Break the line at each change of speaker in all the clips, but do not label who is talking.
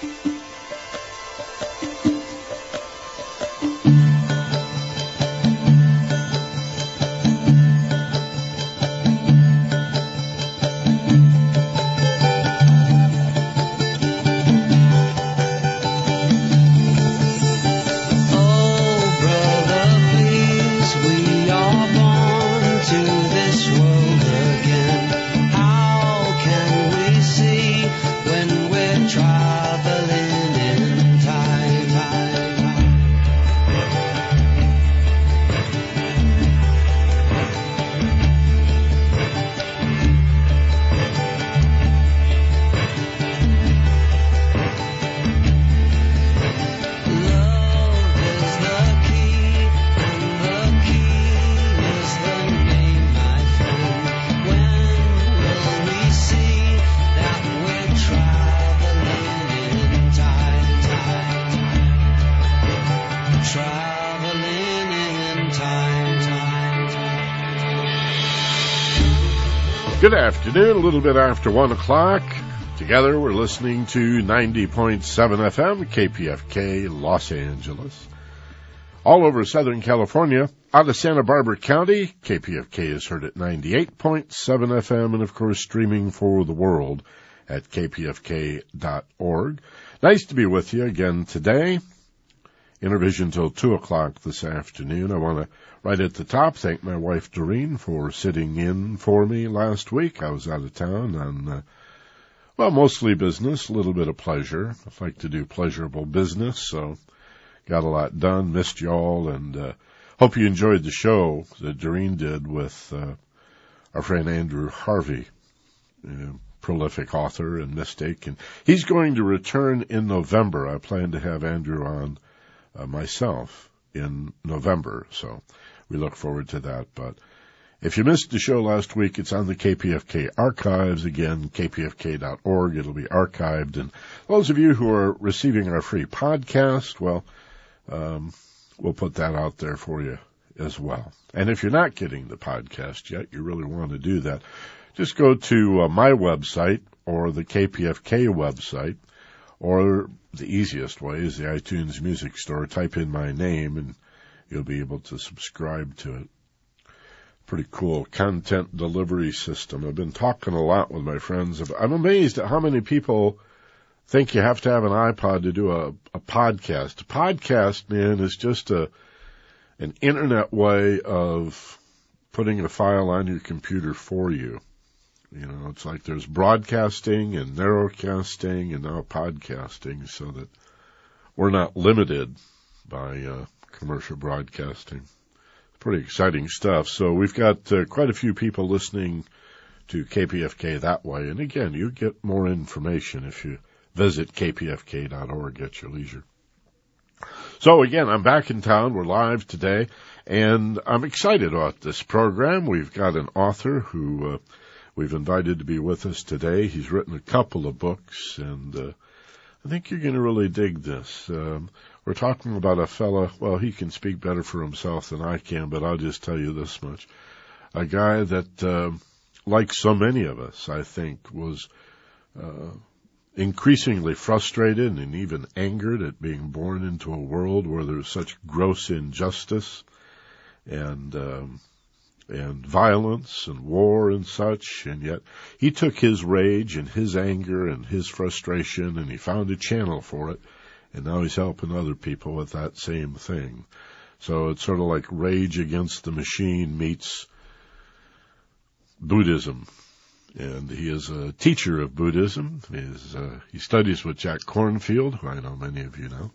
Good afternoon, a little bit after one o'clock. Together we're listening to 90.7 FM, KPFK, Los Angeles. All over Southern California, out of Santa Barbara County, KPFK is heard at 98.7 FM and of course streaming for the world at kpfk.org. Nice to be with you again today. Inner Vision till two o'clock this afternoon. I want to right at the top thank my wife Doreen for sitting in for me last week. I was out of town on, uh, well, mostly business, a little bit of pleasure. I like to do pleasurable business, so got a lot done. Missed y'all, and uh, hope you enjoyed the show that Doreen did with uh, our friend Andrew Harvey. prolific author and mystic, and he's going to return in November. I plan to have Andrew on uh, myself in November. So we look forward to that. But if you missed the show last week, it's on the KPFK archives. Again, kpfk.org. It'll be archived. And those of you who are receiving our free podcast, well, um, we'll put that out there for you as well. And if you're not getting the podcast yet, you really want to do that. Just go to uh, my website or the KPFK website or the easiest way is the iTunes Music Store. Type in my name and you'll be able to subscribe to it. Pretty cool content delivery system. I've been talking a lot with my friends. I'm amazed at how many people think you have to have an iPod to do a, a podcast. A podcast, man, is just a an internet way of putting a file on your computer for you. You know, it's like there's broadcasting and narrowcasting and now podcasting so that we're not limited by uh, commercial broadcasting. Pretty exciting stuff. So we've got uh, quite a few people listening to KPFK that way. And again, you get more information if you visit kpfk.org at your leisure. So again, I'm back in town. We're live today and I'm excited about this program. We've got an author who uh, we've invited to be with us today. He's written a couple of books, and uh, I think you're going to really dig this. Um, we're talking about a fella, well, he can speak better for himself than I can, but I'll just tell you this much. A guy that, uh, like so many of us, I think, was uh, increasingly frustrated and even angered at being born into a world where there's such gross injustice and um, and violence and war and such, and yet he took his rage and his anger and his frustration and he found a channel for it, and now he's helping other people with that same thing. So it's sort of like Rage Against the Machine meets Buddhism. And he is a teacher of Buddhism. He, is, uh, he studies with Jack Kornfield, who I know many of you know.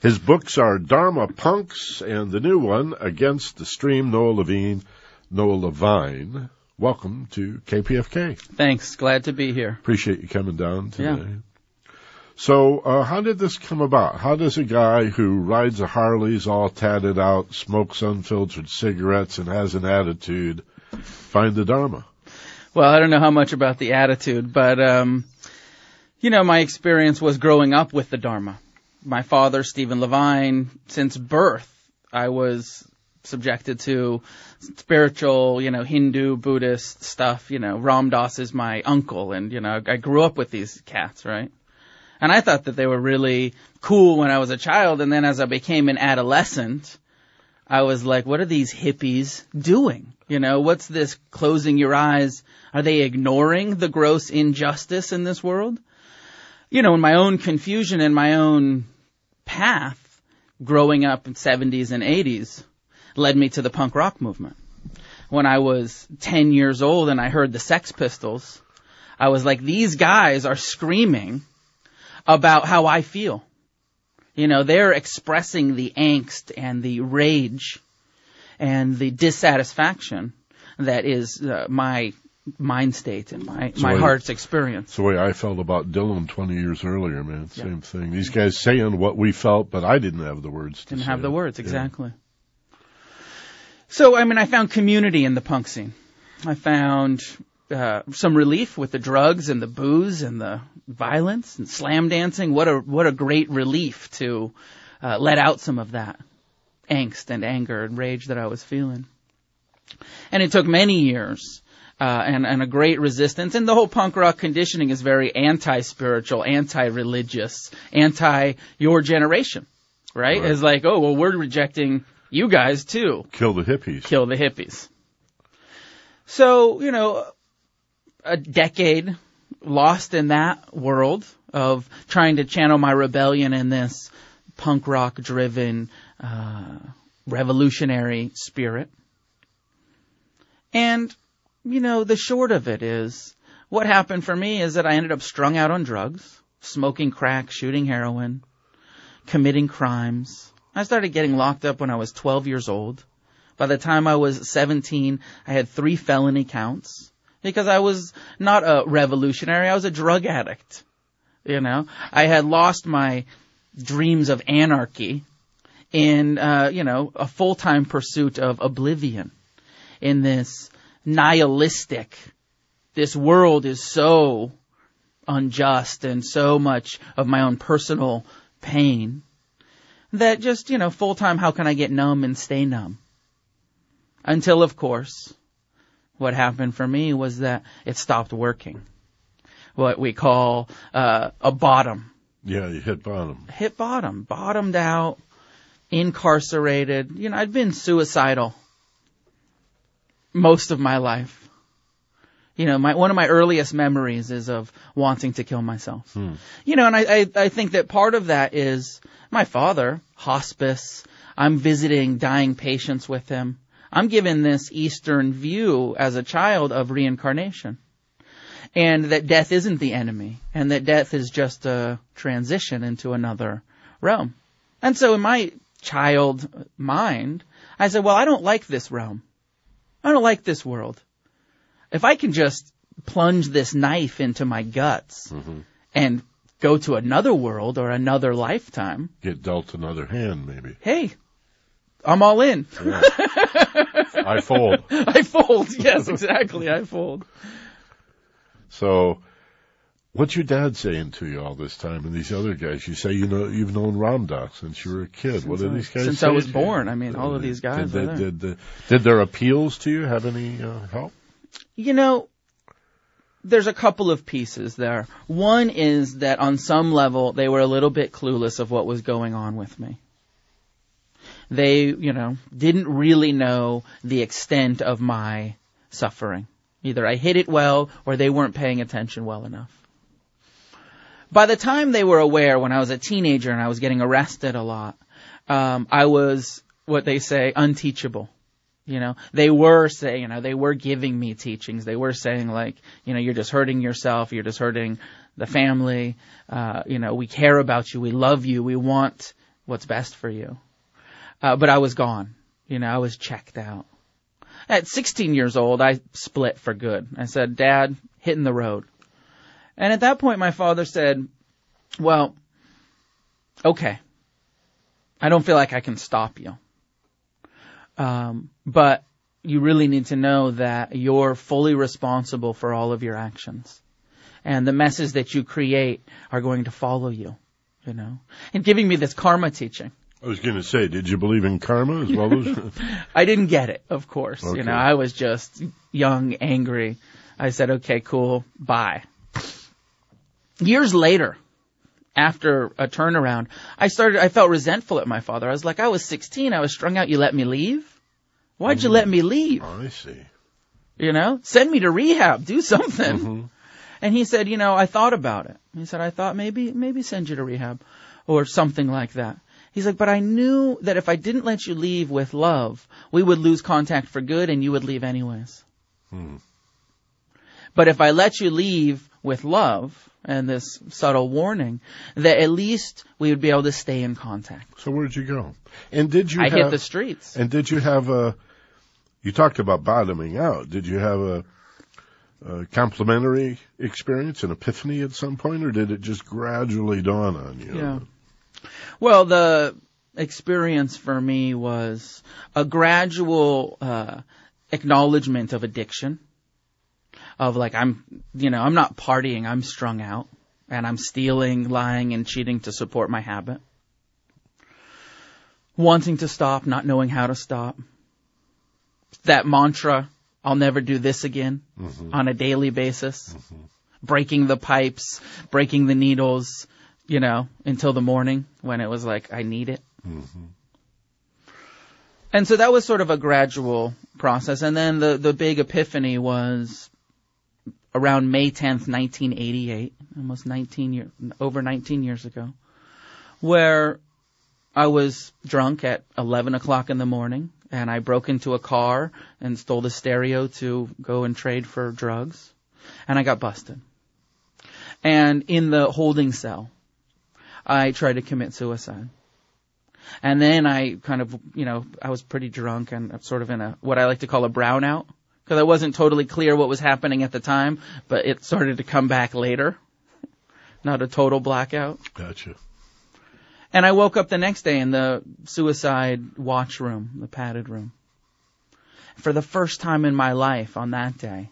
His books are Dharma Punks and the new one, Against the Stream, Noah Levine, Noah Levine. Welcome to KPFK.
Thanks. Glad to be here.
Appreciate you coming down today. Yeah. So, uh, how did this come about? How does a guy who rides a Harley's all tatted out, smokes unfiltered cigarettes, and has an attitude find the Dharma?
Well, I don't know how much about the attitude, but, um, you know, my experience was growing up with the Dharma. My father, Stephen Levine, since birth, I was subjected to spiritual, you know, Hindu, Buddhist stuff. You know, Ram Dass is my uncle, and you know, I grew up with these cats, right? And I thought that they were really cool when I was a child. And then as I became an adolescent, I was like, what are these hippies doing? You know, what's this closing your eyes? Are they ignoring the gross injustice in this world? You know, in my own confusion and my own path growing up in 70s and 80s led me to the punk rock movement. When I was 10 years old and I heard the Sex Pistols, I was like, these guys are screaming about how I feel. You know, they're expressing the angst and the rage and the dissatisfaction that is uh, my mind state and my, my
I-
heart's experience.
It's the way I felt about Dylan 20 years earlier, man. Same thing. These guys saying what we felt, but I didn't have the words to
Didn't have the
it.
words,
Yeah.
So, I mean, I found community in the punk scene. I found uh, some relief with the drugs and the booze and the violence and slam dancing. What a what a great relief to uh, let out some of that angst and anger and rage that I was feeling. And it took many years uh, and and a great resistance. And the whole punk rock conditioning is very anti-spiritual, anti-religious, anti your generation, right?
Right.
It's like, oh well, we're rejecting you guys too
Kill the hippies.
kill the hippies. So, you know, a decade lost in that world of trying to channel my rebellion in this punk rock driven, uh, revolutionary spirit. And, you know, the short of it is what happened for me is that I ended up strung out on drugs, smoking crack, shooting heroin, committing crimes. I started getting locked up when I was 12 years old. By the time I was 17, I had three felony counts because I was not a revolutionary. I was a drug addict. You know, I had lost my dreams of anarchy in, uh, you know, a full-time pursuit of oblivion in this nihilistic, this world is so unjust and so much of my own personal pain that just, you know, full time, how can I get numb and stay numb? Until, of course, what happened for me was that it stopped working. What we call uh, a bottom.
Yeah, you hit bottom.
Hit bottom. Bottomed out, incarcerated. You know, I'd been suicidal most of my life. You know, my one of my earliest memories is of wanting to kill myself.
Hmm.
You know, and I, I I think that part of that is my father, hospice. I'm visiting dying patients with him. I'm given this Eastern view as a child of reincarnation. And that death isn't the enemy, and that death is just a transition into another realm. And so in my child mind, I said, well, I don't like this realm. I don't like this world. If I can just plunge this knife into my guts
hmm
and go to another world or another lifetime,
Get dealt another hand, maybe.
hey, I'm all in.
Yeah. I fold.
I fold. Yes, exactly. I fold.
So, what's your dad saying to you all this time? And these other guys, you say you know you've known Ram Dass since you were a kid. what
Since
are
I-
these guys?
since I was
to you?
born. I mean, all of these guys
Did, they- did, the- did their appeals to you have any uh, help?
You know, there's a couple of pieces there. One is that on some level they were a little bit clueless of what was going on with me. They, you know, didn't really know the extent of my suffering. Either I hid it well or they weren't paying attention well enough. By the time they were aware when I was a teenager and I was getting arrested a lot, um, I was what they say unteachable. You know, they were saying, you know, they were giving me teachings. They were saying like, you know, you're just hurting yourself. You're just hurting the family. Uh, you know, we care about you. We love you. We want what's best for you. Uh, but I was gone. You know, I was checked out. At 16 years old, I split for good. I said, Dad, hitting the road. And at that point, my father said, well, okay. I don't feel like I can stop you. Um, but you really need to know that you're fully responsible for all of your actions. And the messes that you create are going to follow you, you know. And giving me this karma teaching.
I was going to say, did you believe in karma as well as?
I didn't get it, of course.
Okay.
You know, I was just young, angry. I said, okay, cool, bye. Years later, after a turnaround, I started, I felt resentful at my father. I was like, I was 16, I was strung out, you let me leave? Why'd you let me leave?
Oh, I see.
You know, send me to rehab, do something.
Mhm.
And he said, you know, I thought about it. He said, I thought maybe, maybe send you to rehab or something like that. He's like, but I knew that if I didn't let you leave with love, we would lose contact for good and you would leave anyways.
Hmm.
But if I let you leave with love and this subtle warning, that at least we would be able to stay in contact.
So where'd you go? And did you
I
have,
hit the streets.
and did you have a, you talked about bottoming out. Did you have a, a complementary experience, an epiphany at some point, or did it just gradually dawn on you?
Yeah. Well, the experience for me was a gradual uh, acknowledgement of addiction. Of like I'm, you know, I'm not partying. I'm strung out, and I'm stealing, lying, and cheating to support my habit. Wanting to stop, not knowing how to stop. That mantra, "I'll never do this again,"
Mhm.
on a daily basis. Breaking the pipes, breaking the needles, you know, until the morning when it was like, I need it.
Mhm.
And so that was sort of a gradual process. And then the, the big epiphany was around May 10th, 1988, almost 19 years, over 19 years ago, where I was drunk at 11 o'clock in the morning and I broke into a car and stole the stereo to go and trade for drugs and I got busted. And in the holding cell, I tried to commit suicide. And then I kind of, you know, I was pretty drunk and sort of in a, what I like to call a brownout. Cause I wasn't totally clear what was happening at the time, but it started to come back later. Not a total blackout.
Gotcha.
And I woke up the next day in the suicide watch room, the padded room. For the first time in my life on that day,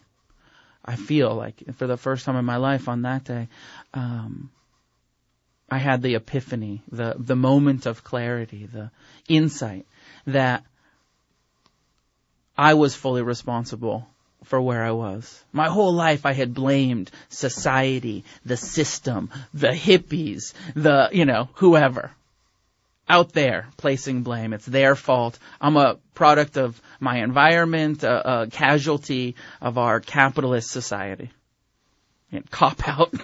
I feel like for the first time in my life on that day, um, I had the epiphany, the the moment of clarity, the insight that I was fully responsible for where I was. My whole life I had blamed society, the system, the hippies, the, you know, whoever. Out there placing blame. It's their fault. I'm a product of my environment, a, a casualty of our capitalist society. And cop out.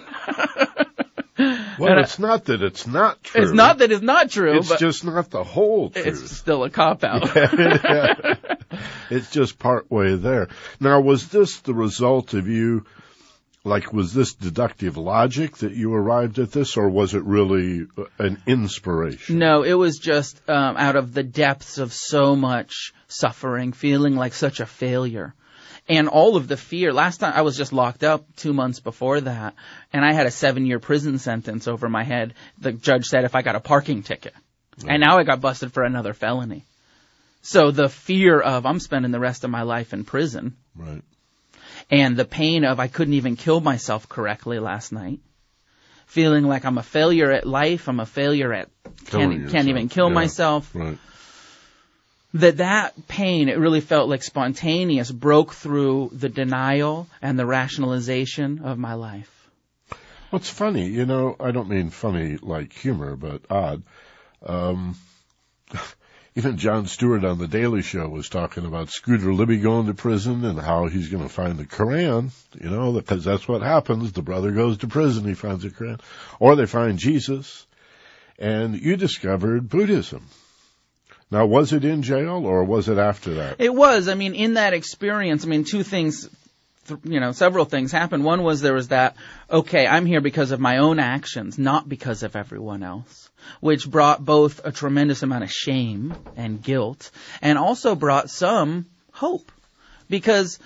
Well,
And I-
it's not that it's not true.
It's not that it's not true,
It's just not the whole truth.
it's still a cop out.
it's just part way there. Now, was this the result of you, like, was this deductive logic that you arrived at this, or was it really an inspiration?
No, it was just um, out of the depths of so much suffering, feeling like such a failure. And all of the fear. Last time I was just locked up two months before that, and I had a seven year prison sentence over my head. The judge said if I got a parking ticket. And now I got busted for another felony. So the fear of I'm spending the rest of my life in prison
Right.
and the pain of I couldn't even kill myself correctly last night. Feeling like I'm a failure at life, I'm a failure at can't, can't even kill
yeah.
myself.
Right.
That that pain, it really felt like spontaneous, broke through the denial and the rationalization of my life.
What's funny, you know, I don't mean funny like humor, but odd. Um, even Jon Stewart on the Daily Show was talking about Scooter Libby going to prison and how he's going to find the Koran, you know, because that's what happens. The brother goes to prison, he finds the Koran, or they find Jesus, and you discovered Buddhism. Now, was it in jail or was it after that?
It was, I mean, in that experience, I mean, two things you know, several things happened. One was there was that, okay, I'm here because of my own actions, not because of everyone else, which brought both a tremendous amount of shame and guilt, and also brought some hope. Because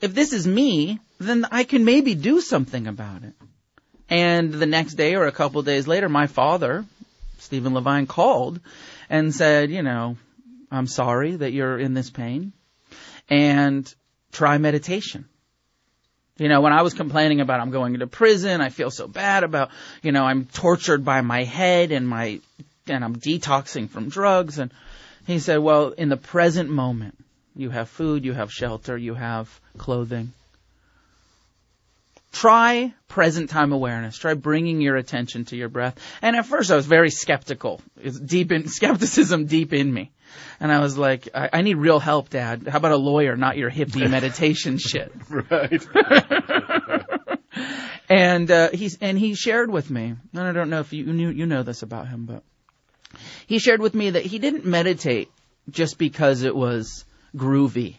if this is me, then I can maybe do something about it. And the next day or a couple days later, my father, Stephen Levine, called and said, you know, I'm sorry that you're in this pain and try meditation. You know, when I was complaining about I'm going into prison, I feel so bad about, you know, I'm tortured by my head and my, and I'm detoxing from drugs. And he said, well, in the present moment, you have food, you have shelter, you have clothing. try present time awareness. Try bringing your attention to your breath. And at first I was very skeptical. It's deep in, skepticism deep in me. And I was like, I, I need real help, Dad. How about a lawyer, not your hippie meditation shit?
Right.
and uh, he's and he shared with me, and I don't know if you knew you know this about him, but he shared with me that he didn't meditate just because it was groovy,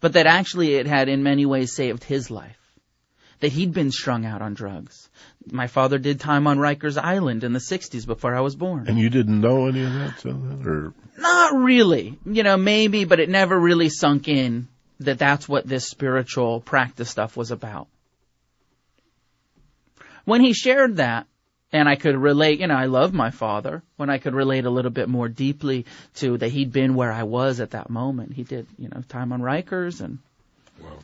but that actually it had in many ways saved his life. That he'd been strung out on drugs. My father did time on Rikers Island in the 60s before I was born.
And you didn't know any of that, so, or
Not really. You know, maybe, but it never really sunk in that that's what this spiritual practice stuff was about. When he shared that, and I could relate, you know, I love my father, when I could relate a little bit more deeply to that he'd been where I was at that moment. He did, you know, time on Rikers and
Wow.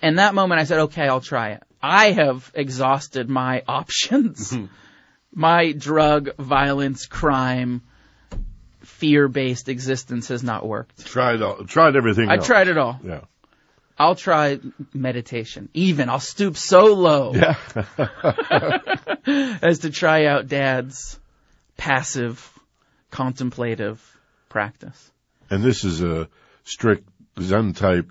and that moment I said, okay, I'll try it. I have exhausted my options. Hmm. my drug, violence, crime, fear-based existence has not worked.
tried all, tried everything.
I
else.
tried it all.
Yeah.
I'll try meditation. Even I'll stoop so low
Yeah.
as to try out dad's passive, contemplative practice.
and this is a strict Zen type.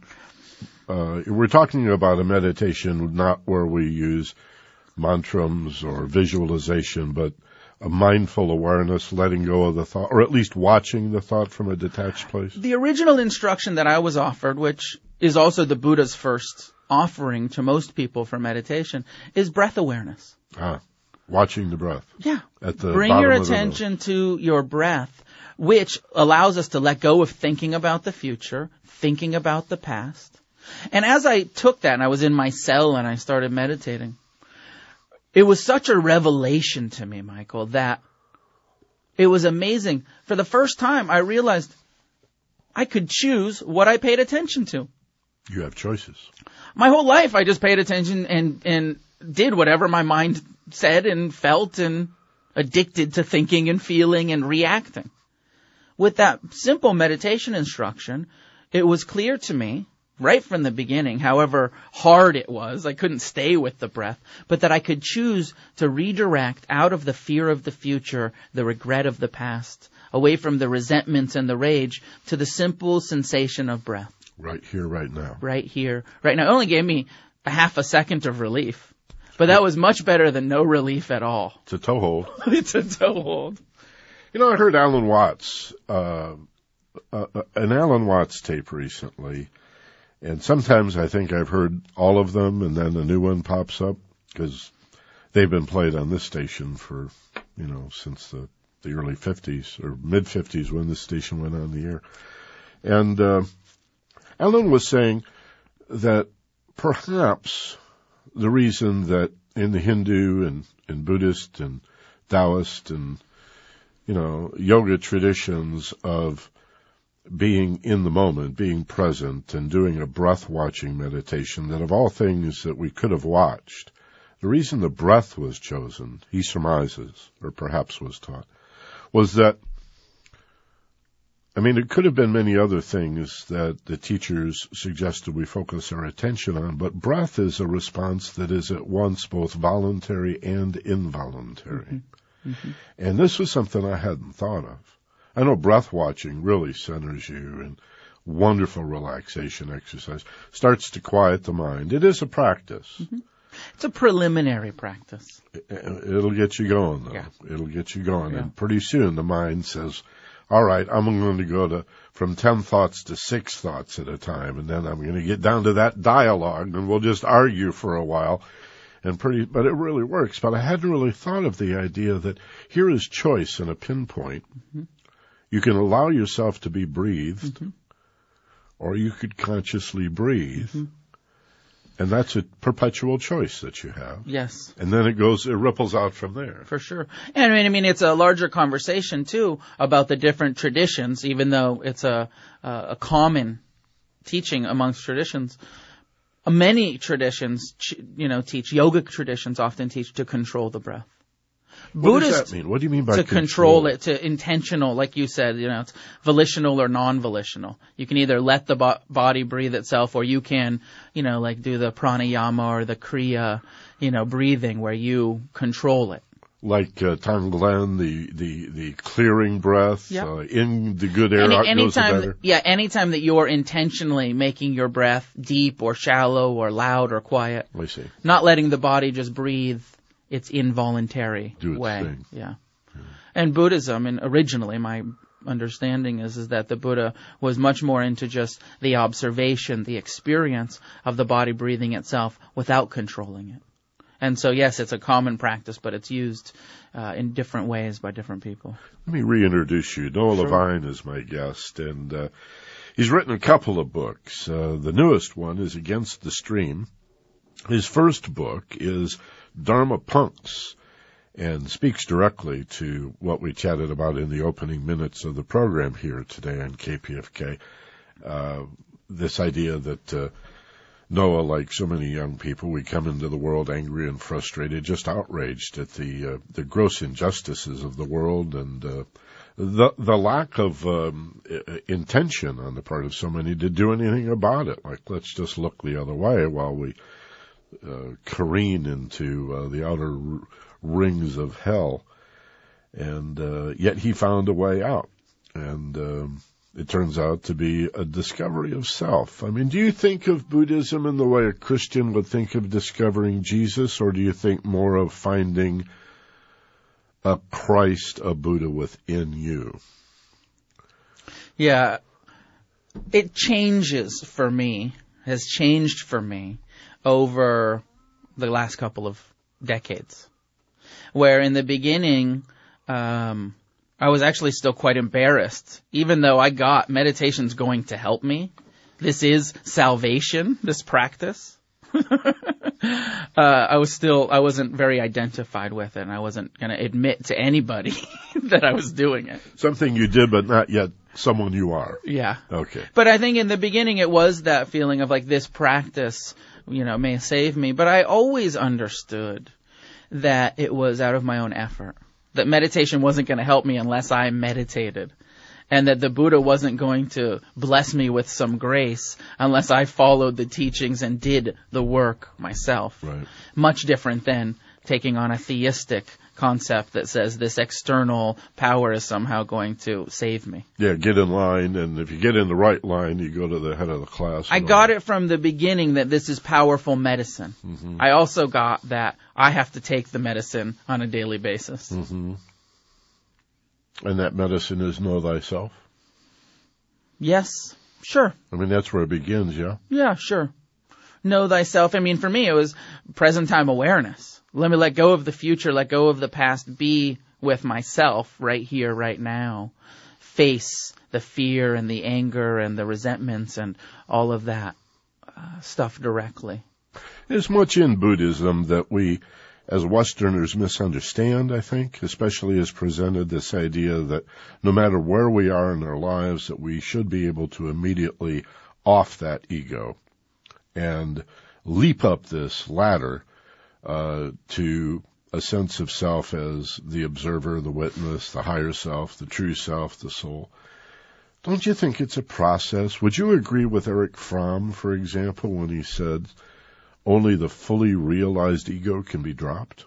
Uh, we're talking about a meditation, not where we use mantrams or visualization, but a mindful awareness, letting go of the thought, or at least watching the thought from a detached place.
The original instruction that I was offered, which is also the Buddha's first offering to most people for meditation, is breath awareness.
Ah, watching the breath
Yeah.
at the
Bring your
of the nose.
attention to your breath, which allows us to let go of thinking about the future, thinking about the past. And as I took that and I was in my cell and I started meditating, it was such a revelation to me, Michael, that it was amazing. For the first time, I realized I could choose what I paid attention to.
You have choices.
My whole life, I just paid attention and, and did whatever my mind said and felt and addicted to thinking and feeling and reacting. With that simple meditation instruction, it was clear to me right from the beginning, however hard it was, I couldn't stay with the breath, but that I could choose to redirect out of the fear of the future, the regret of the past, away from the resentments and the rage to the simple sensation of breath
Right here, right now.
right here, right now. It only gave me a half a second of relief, but that was much better than no relief at all.
It's a toehold.
it's a toehold.
You know, I heard Alan Watts, uh, uh, uh, an Alan Watts tape recently, and sometimes I think I've heard all of them, and then a new one pops up because they've been played on this station for, you know, since the the early '50s or mid '50s when this station went on the air, and uh, Alan was saying that perhaps the reason that in the Hindu and, and Buddhist and Taoist and you know, yoga traditions of being in the moment, being present, and doing a breath watching meditation, that of all things that we could have watched, the reason the breath was chosen, he surmises, or perhaps was taught, was that, I mean, it could have been many other things that the teachers suggested we focus our attention on, but breath is a response that is at once both voluntary and involuntary. Mm-hmm. Mm-hmm. And this was something I hadn't thought of. I know breath watching really centers you and wonderful relaxation exercise starts to quiet the mind. It is a practice. Mm-hmm.
It's a preliminary practice.
It'll get you going though.
Yeah.
It'll get you going.
Yeah.
And pretty soon the mind says, all right, I'm going to go to from 10 thoughts to 6 thoughts at a time and then I'm going to get down to that dialogue and we'll just argue for a while and pretty, but it really works. But I hadn't really thought of the idea that here is choice in a pinpoint. Mm-hmm. You can allow yourself to be breathed, mm-hmm. or you could consciously breathe. Mm-hmm. And that's a perpetual choice that you have.
Yes,
And then it goes, it ripples out from there.
for sure. And I mean, I mean, it's a larger conversation too about the different traditions, even though it's a a, a common teaching amongst traditions. Many traditions, you know, teach yogic traditions often teach to control the breath.
What
Buddhist
does that mean? What do you mean by
to control it to intentional, like you said, you know, it's volitional or non-volitional. You can either let the bo- body breathe itself, or you can, you know, like do the pranayama or the kriya, you know, breathing where you control it.
Like uh, Tonglen, the, the, the clearing breath,
Yep.
uh, in the good air,
Any,
out goes the
anytime,
better.
yeah, anytime that you're intentionally making your breath deep or shallow or loud or quiet,
I see.
not letting the body just breathe its involuntary
Do its
way.
thing.
Yeah. And Buddhism, and originally my understanding is is that the Buddha was much more into just the observation, the experience of the body breathing itself without controlling it. And so yes, it's a common practice, but it's used uh, in different ways by different people.
Let me reintroduce you. Noah
Sure.
Levine is my guest, and uh, he's written a couple of books. Uh, the newest one is Against the Stream. His first book is Dharma Punks, and speaks directly to what we chatted about in the opening minutes of the program here today on KPFK. Uh, this idea that uh, Noah, like so many young people, we come into the world angry and frustrated, just outraged at the uh, the gross injustices of the world and uh, the the lack of um, intention on the part of so many to do anything about it. Like let's just look the other way while we uh, careen into uh, the outer r- rings of hell. And uh, yet he found a way out, and um, it turns out to be a discovery of self. I mean, do you think of Buddhism in the way a Christian would think of discovering Jesus, or do you think more of finding a Christ, a Buddha within you?
Yeah. It changes for me, has changed for me over the last couple of decades. Where in the beginning, um, I was actually still quite embarrassed, even though I got meditation's going to help me. This is salvation, this practice. uh, I was still, I wasn't very identified with it, and I wasn't going to admit to anybody that I was doing it.
Something you did, but not yet someone you are.
Yeah.
Okay.
But I think in the beginning it was that feeling of like this practice, you know, may save me. But I always understood that it was out of my own effort. That meditation wasn't going to help me unless I meditated. And that the Buddha wasn't going to bless me with some grace unless I followed the teachings and did the work myself.
Right.
Much different than taking on a theistic concept that says this external power is somehow going to save me.
Yeah, get in line, and if you get in the right line, you go to the head of the class.
I got it from the beginning that this is powerful medicine. I also got that I have to take the medicine on a daily basis.
hmm And that medicine is know thyself.
Yes, sure.
I mean, that's where it begins, yeah?
Yeah, sure. Know thyself. I mean, for me, it was present time awareness. Let me let go of the future, let go of the past, be with myself right here, right now. Face the fear and the anger and the resentments and all of that uh, stuff directly.
There's much in Buddhism that we, as Westerners, misunderstand, I think, especially as presented this idea that no matter where we are in our lives, that we should be able to immediately off that ego and leap up this ladder uh, to a sense of self as the observer, the witness, the higher self, the true self, the soul. Don't you think it's a process? Would you agree with Erich Fromm, for example, when he said, only the fully realized ego can be dropped?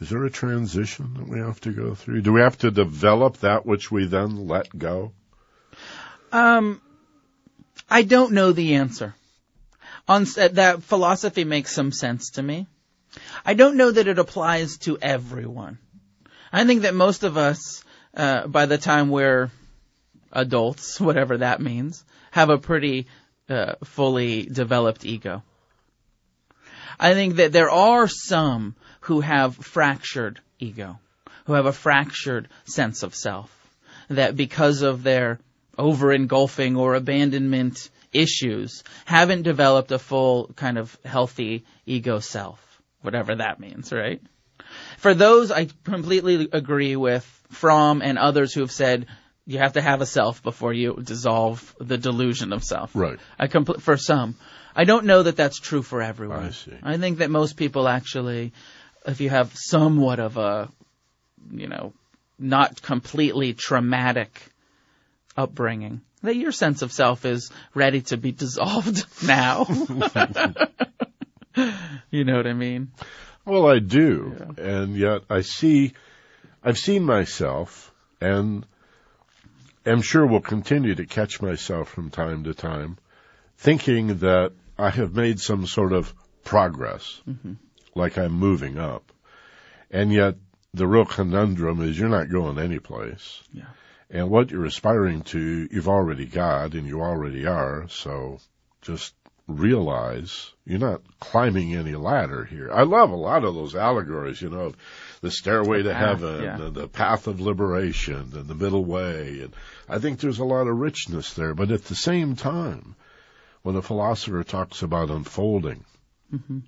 Is there a transition that we have to go through? Do we have to develop that which we then let go?
Um, I don't know the answer. On that philosophy makes some sense to me. I don't know that it applies to everyone. I think that most of us, uh, by the time we're adults, whatever that means, have a pretty uh, fully developed ego. I think that there are some who have fractured ego, who have a fractured sense of self, that because of their over engulfing or abandonment issues haven't developed a full kind of healthy ego self, whatever that means, right? For those, I completely agree with Fromm and others who have said you have to have a self before you dissolve the delusion of self.
Right.
I compl- for some. I don't know that that's true for everyone.
I see.
I think that most people actually if you have somewhat of a, you know, not completely traumatic upbringing, that your sense of self is ready to be dissolved now. you know what I mean?
Well, I do. Yeah. And yet I see, I've seen myself and am sure will continue to catch myself from time to time thinking that I have made some sort of progress, mm-hmm. like I'm moving up. And yet the real conundrum is you're not going anyplace.
Yeah.
And what you're aspiring to, you've already got and you already are. So just realize you're not climbing any ladder here. I love a lot of those allegories, you know, of the stairway to heaven yeah. and the path of liberation and the middle way. And I think there's a lot of richness there. But at the same time, when a philosopher talks about unfolding, mm-hmm.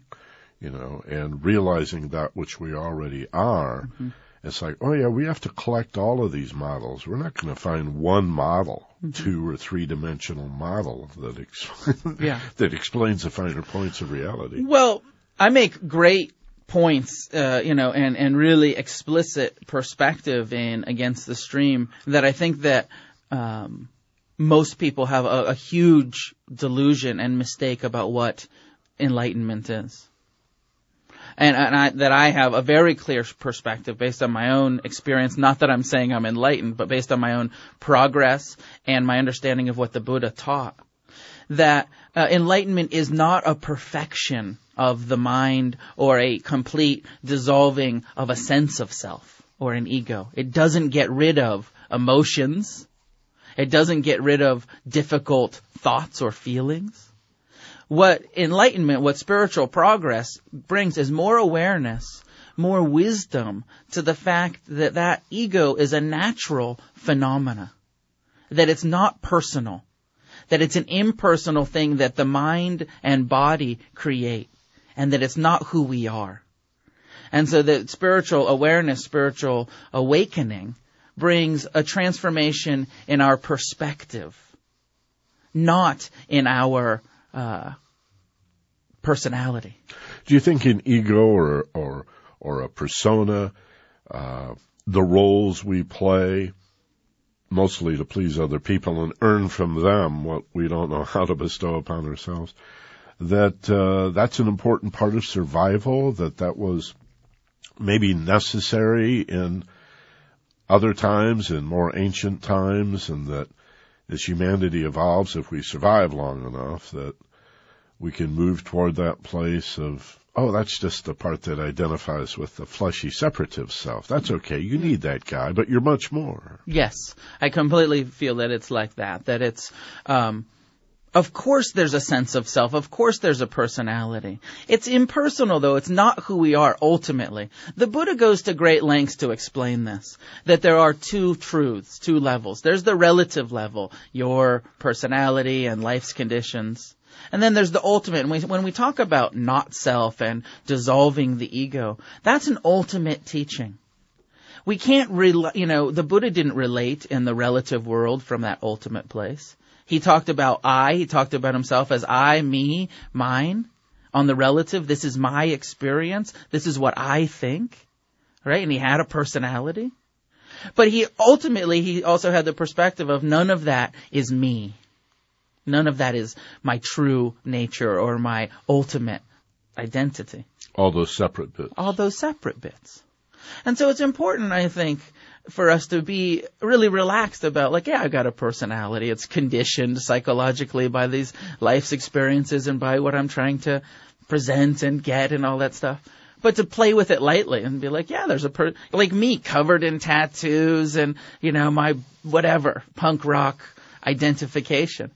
you know, and realizing that which we already are, mm-hmm. It's like, oh yeah, we have to collect all of these models. We're not going to find one model, mm-hmm. two or three dimensional model that ex- yeah. that explains the finer points of reality.
Well, I make great points, uh, you know, and, and really explicit perspective in Against the Stream that I think that um, most people have a, a huge delusion and mistake about what enlightenment is. And, and I, that I have a very clear perspective based on my own experience. Not that I'm saying I'm enlightened, but based on my own progress and my understanding of what the Buddha taught. That uh, enlightenment is not a perfection of the mind or a complete dissolving of a sense of self or an ego. It doesn't get rid of emotions. It doesn't get rid of difficult thoughts or feelings. What enlightenment, what spiritual progress brings is more awareness, more wisdom to the fact that that ego is a natural phenomena. That it's not personal. That it's an impersonal thing that the mind and body create. And that it's not who we are. And so that spiritual awareness, spiritual awakening brings a transformation in our perspective, not in our uh, personality.
Do you think in ego or or or a persona, uh, the roles we play, mostly to please other people and earn from them what we don't know how to bestow upon ourselves, that uh, that's an important part of survival. That that was maybe necessary in other times in more ancient times and that as humanity evolves, if we survive long enough, that we can move toward that place of, oh, that's just the part that identifies with the fleshy separative self. That's okay. You need that guy, but you're much more.
Yes. I completely feel that it's like that, that it's, um, of course there's a sense of self. Of course there's a personality. It's impersonal though. It's not who we are ultimately. The Buddha goes to great lengths to explain this. That there are two truths, two levels. There's the relative level, your personality and life's conditions. And then there's the ultimate. When we talk about not self and dissolving the ego, that's an ultimate teaching. We can't, you know, the Buddha didn't relate in the relative world from that ultimate place. He talked about I. He talked about himself as I, me, mine. On the relative, this is my experience. This is what I think. Right? And he had a personality. But he ultimately, he also had the perspective of none of that is me. None of that is my true nature or my ultimate identity.
All those separate bits.
All those separate bits. And so it's important, I think, for us to be really relaxed about like, yeah, I've got a personality. It's conditioned psychologically by these life's experiences and by what I'm trying to present and get and all that stuff. But to play with it lightly and be like, yeah, there's a per, like me covered in tattoos and, you know, my whatever, punk rock identification.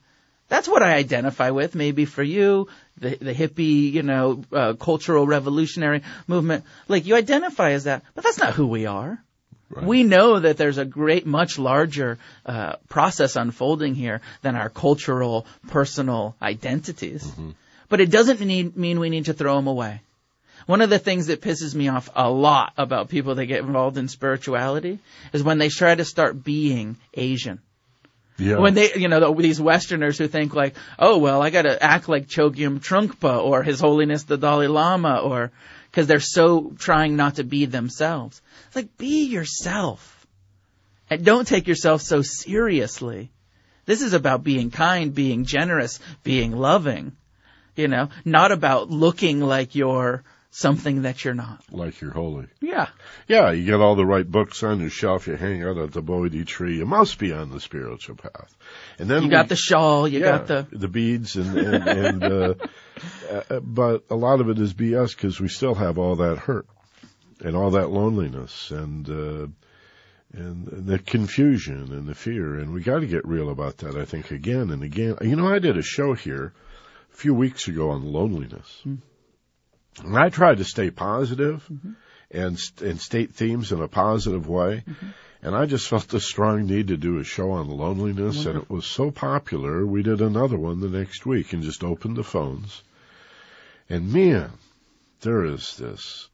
That's what I identify with. Maybe for you, the, the hippie, you know, uh, cultural revolutionary movement, like you identify as that, but that's not who we are. Right. We know that there's a great, much larger uh, process unfolding here than our cultural, personal identities. Mm-hmm. But it doesn't need, mean we need to throw them away. One of the things that pisses me off a lot about people that get involved in spirituality is when they try to start being Asian.
Yeah.
When they, you know, these Westerners who think like, oh well, I got to act like Chogyam Trungpa or His Holiness the Dalai Lama or because they're so trying not to be themselves. It's like, be yourself. And don't take yourself so seriously. This is about being kind, being generous, being loving. You know, not about looking like you're something that you're not.
Like you're holy.
Yeah.
Yeah, you get all the right books on your shelf, you hang out at the Bodhi tree. You must be on the spiritual path. And then
You got the shawl, you
yeah,
got the,
the beads and and, and uh, uh, but a lot of it is BS because we still have all that hurt and all that loneliness and uh, and the confusion and the fear and we got to get real about that. I think again and again. You know, I did a show here a few weeks ago on loneliness,
Mm.
And I tried to stay positive
Mm-hmm.
and and state themes in a positive way.
Mm-hmm.
And I just felt the strong need to do a show on loneliness, and it was so popular, we did another one the next week and just opened the phones. And man, there is this.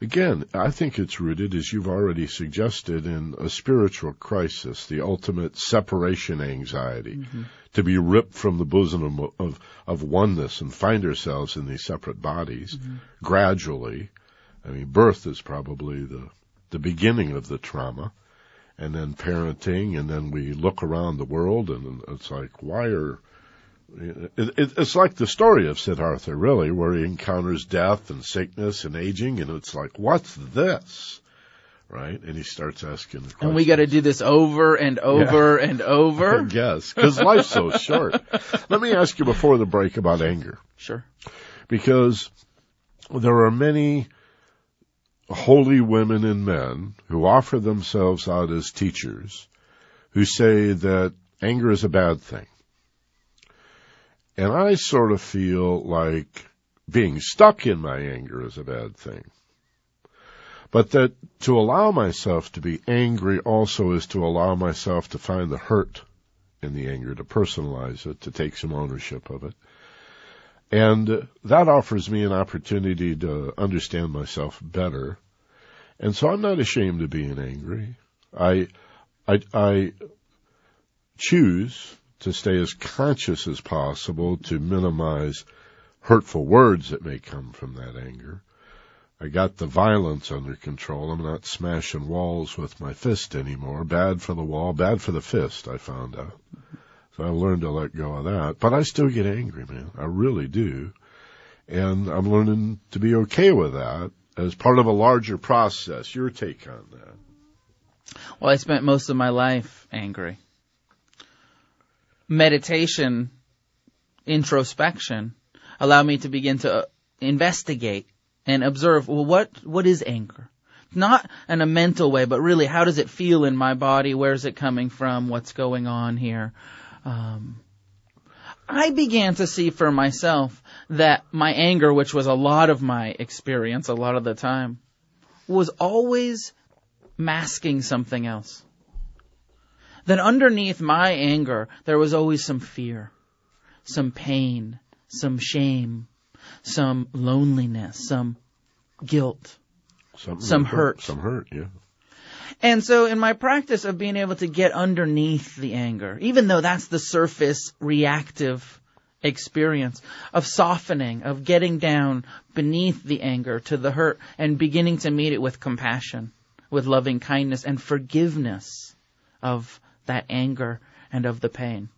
Again, I think it's rooted, as you've already suggested, in a spiritual crisis, the ultimate separation anxiety, to be ripped from the bosom of, of, of oneness and find ourselves in these separate bodies mm-hmm. gradually. I mean, birth is probably the, the beginning of the trauma. And then parenting, and then we look around the world, and it's like, why are it, it, it's like the story of Siddhartha, really, where he encounters death and sickness and aging, and it's like, what's this, right? And he starts asking, the question.
and we got to do this over and over and over.
yes, because life's so short. Let me ask you before the break about anger
Sure.
because there are many holy women and men who offer themselves out as teachers who say that anger is a bad thing. And I sort of feel like being stuck in my anger is a bad thing. But that to allow myself to be angry also is to allow myself to find the hurt in the anger, to personalize it, to take some ownership of it. And that offers me an opportunity to understand myself better. And so I'm not ashamed of being angry. I, I, I choose to stay as conscious as possible to minimize hurtful words that may come from that anger. I got the violence under control. I'm not smashing walls with my fist anymore. Bad for the wall, bad for the fist, I found out. So I learned to let go of that. But I still get angry, man. I really do. And I'm learning to be okay with that as part of a larger process. Your take on that?
Well, I spent most of my life angry. Meditation, introspection, allow me to begin to investigate and observe, well, what, what is anger? Not in a mental way, but really, how does it feel in my body? Where's it coming from? What's going on here? Um, I began to see for myself that my anger, which was a lot of my experience a lot of the time, was always masking something else. That underneath my anger, there was always some fear, some pain, some shame, some loneliness, some guilt.
Something
Some hurt.
Some hurt, yeah.
And so in my practice of being able to get underneath the anger, even though that's the surface reactive experience of softening, of getting down beneath the anger to the hurt and beginning to meet it with compassion, with loving kindness and forgiveness of that anger and of the pain.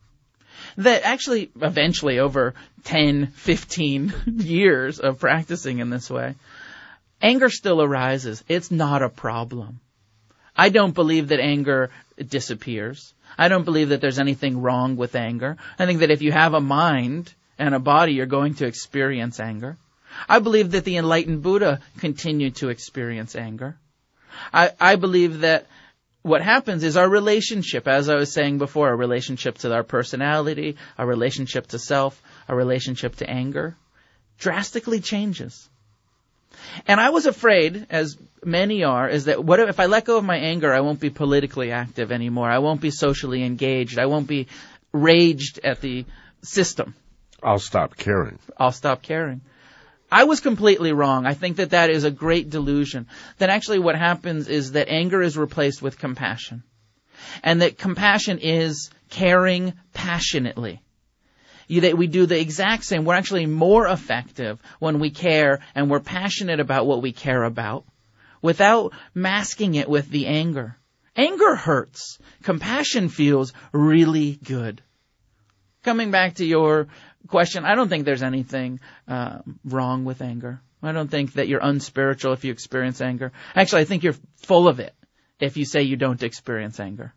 That actually eventually over 10, 15 years of practicing in this way, anger still arises. It's not a problem. I don't believe that anger disappears. I don't believe that there's anything wrong with anger. I think that if you have a mind and a body, you're going to experience anger. I believe that the enlightened Buddha continued to experience anger. I, I believe that what happens is our relationship, as I was saying before, our relationship to our personality, our relationship to self, our relationship to anger, drastically changes. And I was afraid, as many are, is that what if, if I let go of my anger, I won't be politically active anymore. I won't be socially engaged. I won't be raged at the system.
I'll stop caring.
I'll stop caring. I was completely wrong. I think that that is a great delusion. That actually what happens is that anger is replaced with compassion. And that compassion is caring passionately. You, that we do the exact same. We're actually more effective when we care and we're passionate about what we care about without masking it with the anger. Anger hurts. Compassion feels really good. Coming back to your question, I don't think there's anything uh, wrong with anger. I don't think that you're unspiritual if you experience anger. Actually, I think you're full of it if you say you don't experience anger.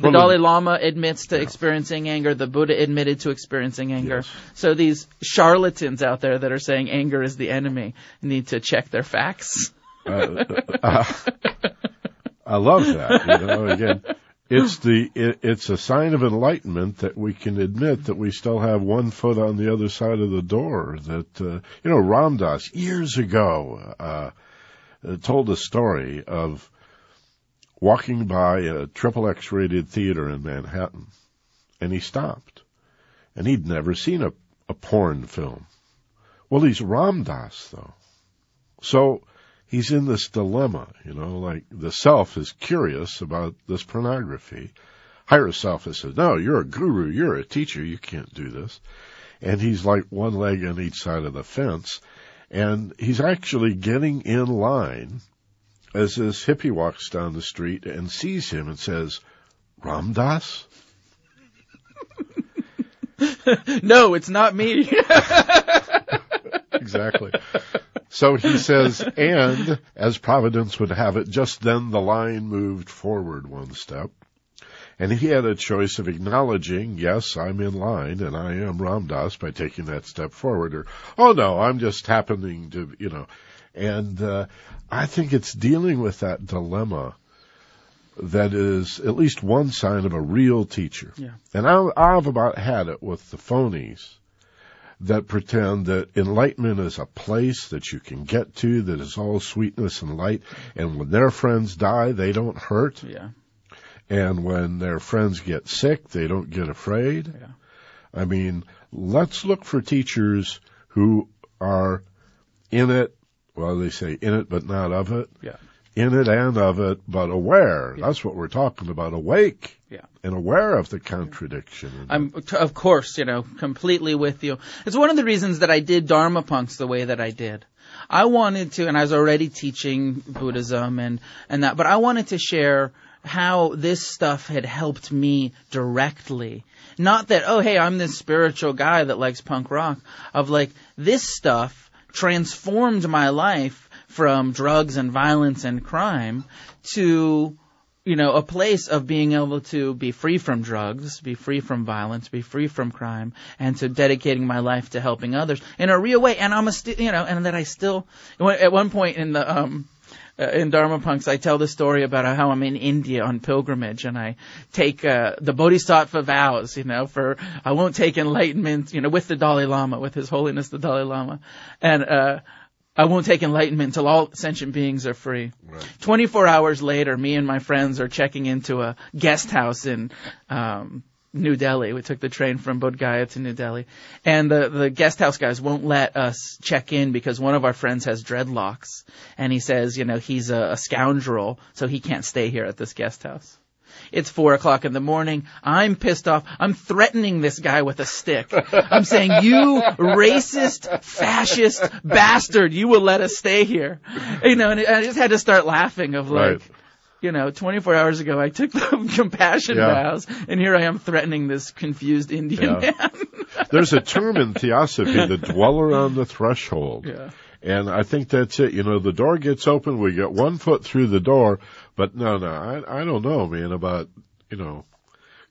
The Dalai Lama admits to experiencing anger. The Buddha admitted to experiencing anger.
Yes.
So these charlatans out there that are saying anger is the enemy need to check their facts.
Uh, uh, I love that. You know, again, it's the it, it's a sign of enlightenment that we can admit that we still have one foot on the other side of the door. That uh, you know, Ram Dass years ago uh, uh, told a story of walking by a triple X rated theater in Manhattan, and he stopped, and he'd never seen a a porn film. Well, he's Ram Dass though, so he's in this dilemma, you know, like the self is curious about this pornography. Higher self has said, no, you're a guru, you're a teacher, you can't do this. And he's like one leg on each side of the fence. And he's actually getting in line as this hippie walks down the street and sees him and says, Ram Dass?
no, it's not me.
exactly. So he says, and as Providence would have it, just then the line moved forward one step. And he had a choice of acknowledging, yes, I'm in line and I am Ram Dass by taking that step forward or, oh no, I'm just happening to, you know. And, uh, I think it's dealing with that dilemma that is at least one sign of a real teacher.
Yeah.
And I, I've about had it with the phonies that pretend that enlightenment is a place that you can get to that is all sweetness and light. And when their friends die, they don't hurt.
yeah.
And when their friends get sick, they don't get afraid.
Yeah.
I mean, let's look for teachers who are in it. Well, they say in it, but not of it.
Yeah.
In it and of it, but aware.
Yeah.
That's what we're talking about. Awake.
Yeah.
And aware of the contradiction.
I'm, t- of course, you know, completely with you. It's one of the reasons that I did Dharma punks the way that I did. I wanted to, and I was already teaching Buddhism and, and that, but I wanted to share how this stuff had helped me directly. Not that, oh, hey, I'm this spiritual guy that likes punk rock. Of like, this stuff transformed my life from drugs and violence and crime to you know, a place of being able to be free from drugs, be free from violence, be free from crime, and to dedicating my life to helping others in a real way. And I'm a, st- you know, and that I still, at one point in the, um, uh, in Dharma Punks, I tell the story about how I'm in India on pilgrimage and I take uh, the Bodhisattva vows, you know, for I won't take enlightenment, you know, with the Dalai Lama, with His Holiness the Dalai Lama, and uh, I won't take enlightenment until all sentient beings are free.
Right.
24 hours later, me and my friends are checking into a guest house in um, New Delhi. We took the train from Bodh Gaya to New Delhi, and the the guest house guys won't let us check in because one of our friends has dreadlocks, and he says, you know, he's a, a scoundrel, so he can't stay here at this guest house. It's four o'clock in the morning. I'm pissed off. I'm threatening this guy with a stick. I'm saying, you racist, fascist bastard, you will let us stay here. You know, and I just had to start laughing of like,
Right.
you know, 24 hours ago I took the compassion
Yeah.
vows, and here I am threatening this confused Indian
Yeah.
man.
There's a term in theosophy, the dweller on the threshold.
yeah.
And I think that's it. You know, the door gets open, we get one foot through the door, but no, no, I, I don't know, man, about, you know,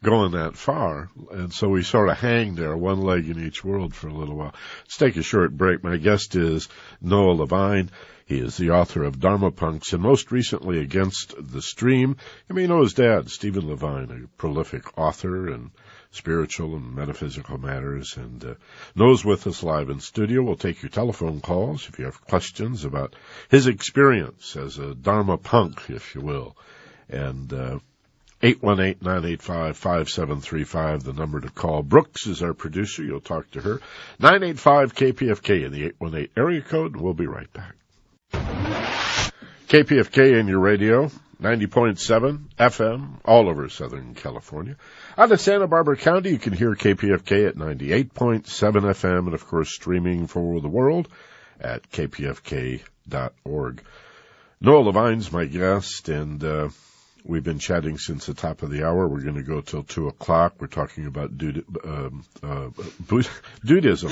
going that far. And so we sort of hang there, one leg in each world for a little while. Let's take a short break. My guest is Noah Levine. He is the author of Dharma Punks and most recently Against the Stream. You may know his dad, Stephen Levine, a prolific author and spiritual and metaphysical matters. And uh, Noah's with us live in studio. We'll take your telephone calls if you have questions about his experience as a Dharma punk, if you will. And uh, 818-985-5735, the number to call. Brooks is our producer. You'll talk to her. 985-KPFK in the 818 area code. We'll be right back. KPFK in your radio. 90.7 FM all over Southern California. Out of Santa Barbara County, you can hear KPFK at 98.7 FM and of course streaming for the world at kpfk.org. Noah Levine's my guest and, uh, We've been chatting since the top of the hour. We're going to go till two o'clock. We're talking about dude, um, uh, dudism.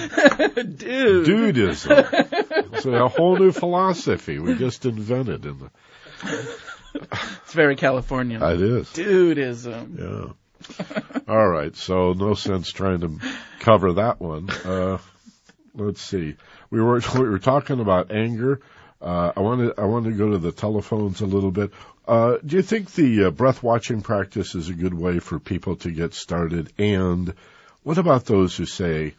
Dude.
Dudism. It's a whole new philosophy we just invented in the.
It's very Californian.
It is.
Dudism.
Yeah. All right. So no sense trying to cover that one. Uh, let's see. We were we were talking about anger. Uh, I want to I want to go to the telephones a little bit. Uh, do you think the uh, breath watching practice is a good way for people to get started? And what about those who say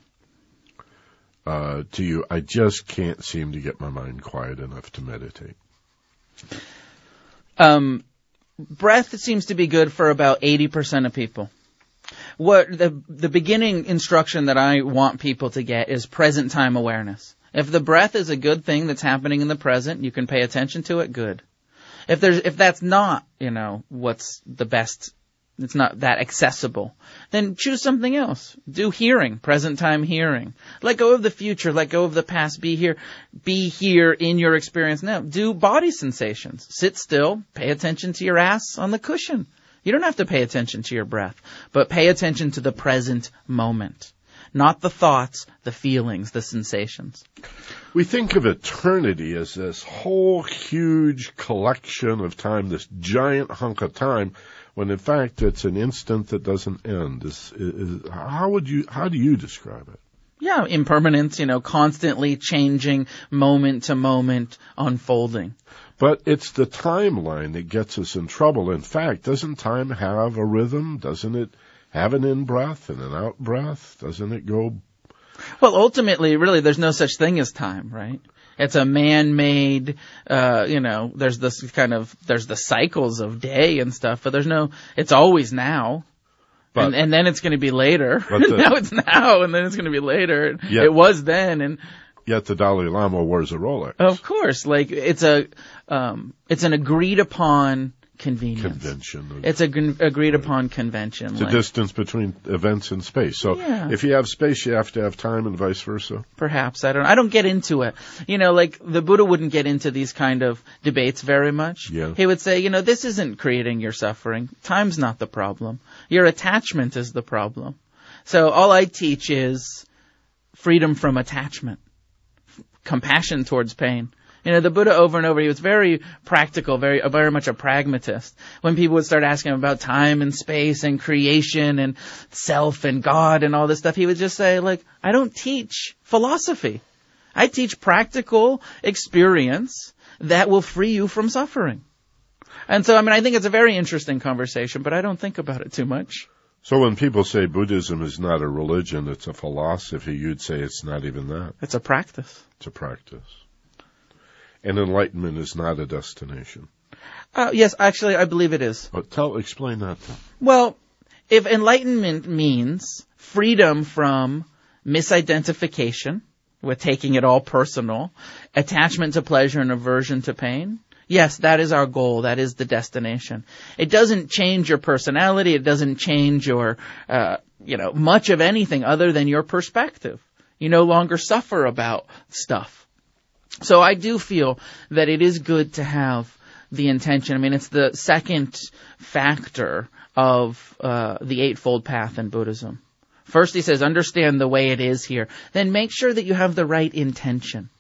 uh, to you, "I just can't seem to get my mind quiet enough to meditate"?
Um, breath seems to be good for about 80% of people. What the the beginning instruction that I want people to get is present time awareness. If the breath is a good thing that's happening in the present, you can pay attention to it, good. If there's if that's not, you know, what's the best it's not that accessible, then choose something else. Do hearing, present time hearing. Let go of the future, let go of the past, be here, be here in your experience now. Do body sensations. Sit still, pay attention to your ass on the cushion. You don't have to pay attention to your breath, but pay attention to the present moment. Not the thoughts, the feelings, the sensations.
We think of eternity as this whole huge collection of time, this giant hunk of time, when in fact it's an instant that doesn't end. Is, is, how would you, how do you describe it?
Yeah, impermanence, you know, constantly changing, moment to moment, unfolding.
But it's the timeline that gets us in trouble. In fact, doesn't time have a rhythm? Doesn't it have an in breath and an out breath? Doesn't it go?
Well, ultimately, really, there's no such thing as time, right? It's a man-made, uh, you know, there's this kind of, there's the cycles of day and stuff, but there's no, it's always now.
But-
and, and then it's going to be later.
The-
now it's now, and then it's going to be later.
Yeah.
It was then, and
Yet the Dalai Lama wears a Rolex.
of course, like it's a, um, it's an agreed upon convenience.
Convention.
It's a g- agreed upon convention.
It's a distance between events and space. So
Yeah.
if you have space, you have to have time, and vice versa.
Perhaps I don't. I don't get into it. You know, like the Buddha wouldn't get into these kind of debates very much.
Yeah.
He would say, you know, this isn't creating your suffering. Time's not the problem. Your attachment is the problem. So all I teach is freedom from attachment, compassion towards pain. You know, the Buddha over and over, he was very practical, very, very much a pragmatist. When people would start asking him about time and space and creation and self and God and all this stuff, he would just say, like, I don't teach philosophy. I teach practical experience that will free you from suffering. And so, I mean, I think it's a very interesting conversation, but I don't think about it too much.
So when people say Buddhism is not a religion, it's a philosophy, you'd say it's not even that.
It's a practice.
It's a practice. And enlightenment is not a destination.
Uh, yes, actually, I believe it is.
But tell, explain that. To
Well, if enlightenment means freedom from misidentification, with taking it all personal, attachment to pleasure and aversion to pain, yes, that is our goal. That is the destination. It doesn't change your personality. It doesn't change your, uh, you know, much of anything other than your perspective. You no longer suffer about stuff. So I do feel that it is good to have the intention. I mean, it's the second factor of uh, the Eightfold Path in Buddhism. First, he says, understand the way it is here. Then make sure that you have the right intention,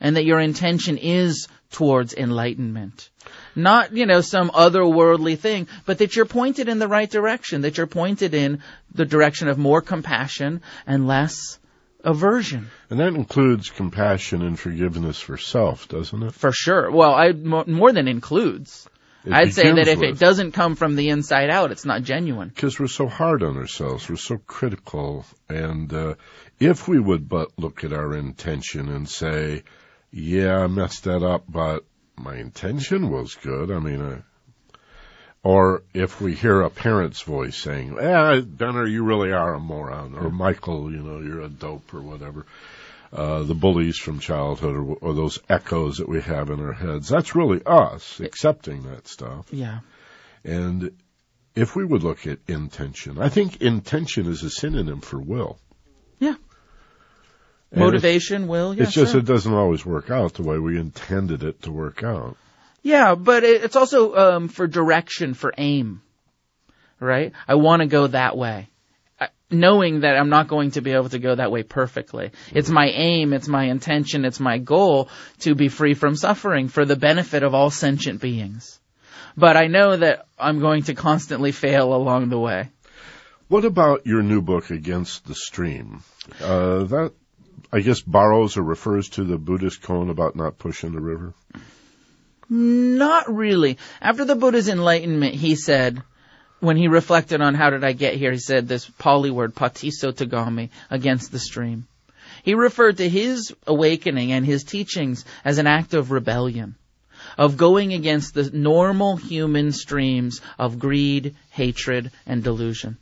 and that your intention is towards enlightenment. Not, you know, some otherworldly thing, but that you're pointed in the right direction, that you're pointed in the direction of more compassion and less aversion.
And that includes compassion and forgiveness for self, doesn't it?
For sure. Well, I more, than includes.
It
I'd say that if it doesn't come from the inside out, it's not genuine.
Because we're so hard on ourselves, we're so critical, and uh, if we would but look at our intention and say, "Yeah, I messed that up, but my intention was good," I mean, uh, or if we hear a parent's voice saying, "Eh, Benner, you really are a moron," or Michael, you know, you're a dope, or whatever. uh, the bullies from childhood or, or those echoes that we have in our heads. That's really us accepting that stuff.
Yeah.
And if we would look at intention, I think intention is a synonym for will.
Yeah.
And
Motivation, will, yeah,
It's just
sure.
it doesn't always work out the way we intended it to work out.
Yeah, but it's also um, for direction, for aim, right? I want to go that way, knowing that I'm not going to be able to go that way perfectly. It's my aim, it's my intention, it's my goal to be free from suffering for the benefit of all sentient beings. But I know that I'm going to constantly fail along the way.
What about your new book, Against the Stream? Uh, that, I guess, borrows or refers to the Buddhist koan about not pushing the river.
Not really. After the Buddha's enlightenment, he said, when he reflected on how did I get here, he said this Pali word, patisotagami, against the stream. He referred to his awakening and his teachings as an act of rebellion, of going against the normal human streams of greed, hatred, and delusion.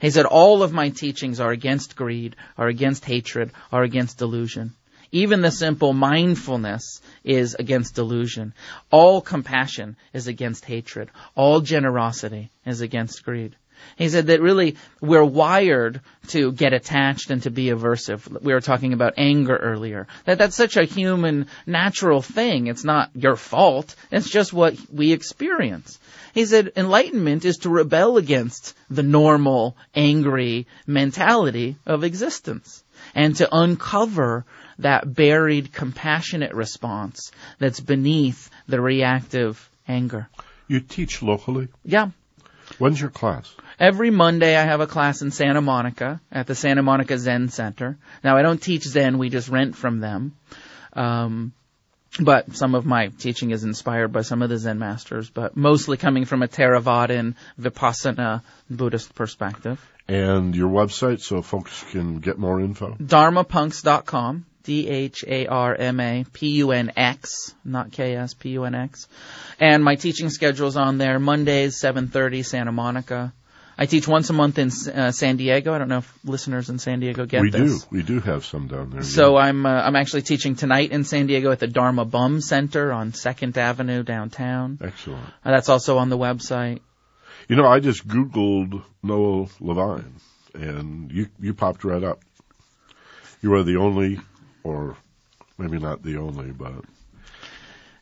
He said, all of my teachings are against greed, are against hatred, are against delusion. Even the simple mindfulness is against delusion. All compassion is against hatred. All generosity is against greed. He said that really we're wired to get attached and to be aversive. We were talking about anger earlier. That that's such a human natural thing. It's not your fault. It's just what we experience. He said enlightenment is to rebel against the normal angry mentality of existence and to uncover that buried compassionate response that's beneath the reactive anger.
You teach locally.
Yeah.
When's your class?
Every Monday I have a class in Santa Monica at the Santa Monica Zen Center. Now I don't teach Zen, we just rent from them. Um, but some of my teaching is inspired by some of the Zen masters, but mostly coming from a Theravadan Vipassana Buddhist perspective.
And your website so folks can get more info?
dharmapunx.com, D-H-A-R-M-A-P-U-N-X, not K-S, P-U-N-X. And my teaching schedule's on there, Mondays, 7.30, Santa Monica. I teach once a month in uh, San Diego. I don't know if listeners in San Diego get
we
this.
We do. We do have some down there.
So I'm uh, I'm actually teaching tonight in San Diego at the Dharma Bum Center on Second Avenue downtown.
Excellent.
Uh, that's also on the website.
You know, I just Googled Noah Levine, and you you popped right up. You are the only, or maybe not the only, but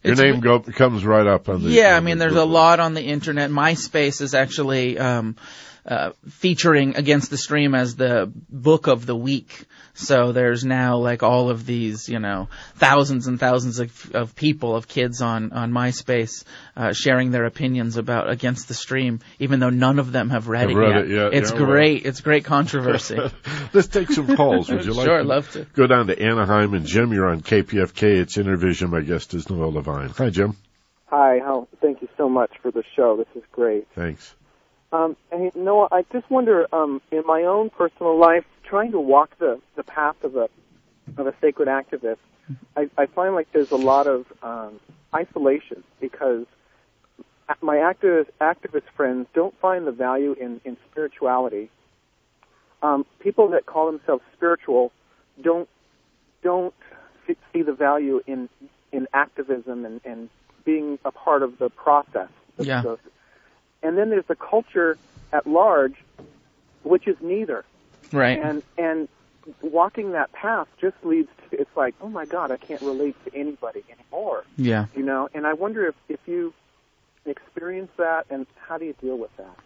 your
It's-
name go, comes right up on the.
Yeah, I mean,
the
there's a lot on the internet. MySpace is actually um, uh, featuring Against the Stream as the book of the week. So there's now like all of these, you know, thousands and thousands of, of people, of kids on on MySpace, uh, sharing their opinions about Against the Stream, even though none of them have read, it,
read
yet.
it yet,
It's
yeah, well.
great. It's great controversy.
Let's take some calls. Would you like?
Sure,
to
love to.
Go down to Anaheim and Jim. You're on KPFK. It's Inner Vision. My guest is Noah Levine. Hi, Jim.
Hi, how, thank you so much for the show. This is great.
Thanks.
Um, and Noah, I just wonder, um, in my own personal life, trying to walk the, the path of a of a sacred activist, I, I find like there's a lot of um, isolation because my activist activist friends don't find the value in, in spirituality. Um, people that call themselves spiritual don't don't see- the value in in activism and, and being a part of the process.
Yeah.
the- and then there's the culture at large, which is neither.
Right.
And and walking that path just leads to it's like, oh my God, I can't relate to anybody anymore.
Yeah.
You know, and I wonder if if you experience that, and how do you deal with that?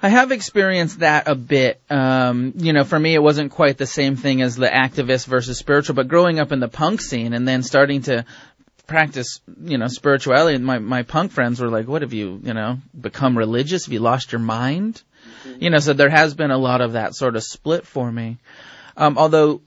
I have experienced that a bit. Um, you know, for me, it wasn't quite the same thing as the activist versus spiritual, but growing up in the punk scene and then starting to practice, you know, spirituality, my, my punk friends were like, what have you, you know, become religious? Have you lost your mind? You know, so there has been a lot of that sort of split for me. Um, although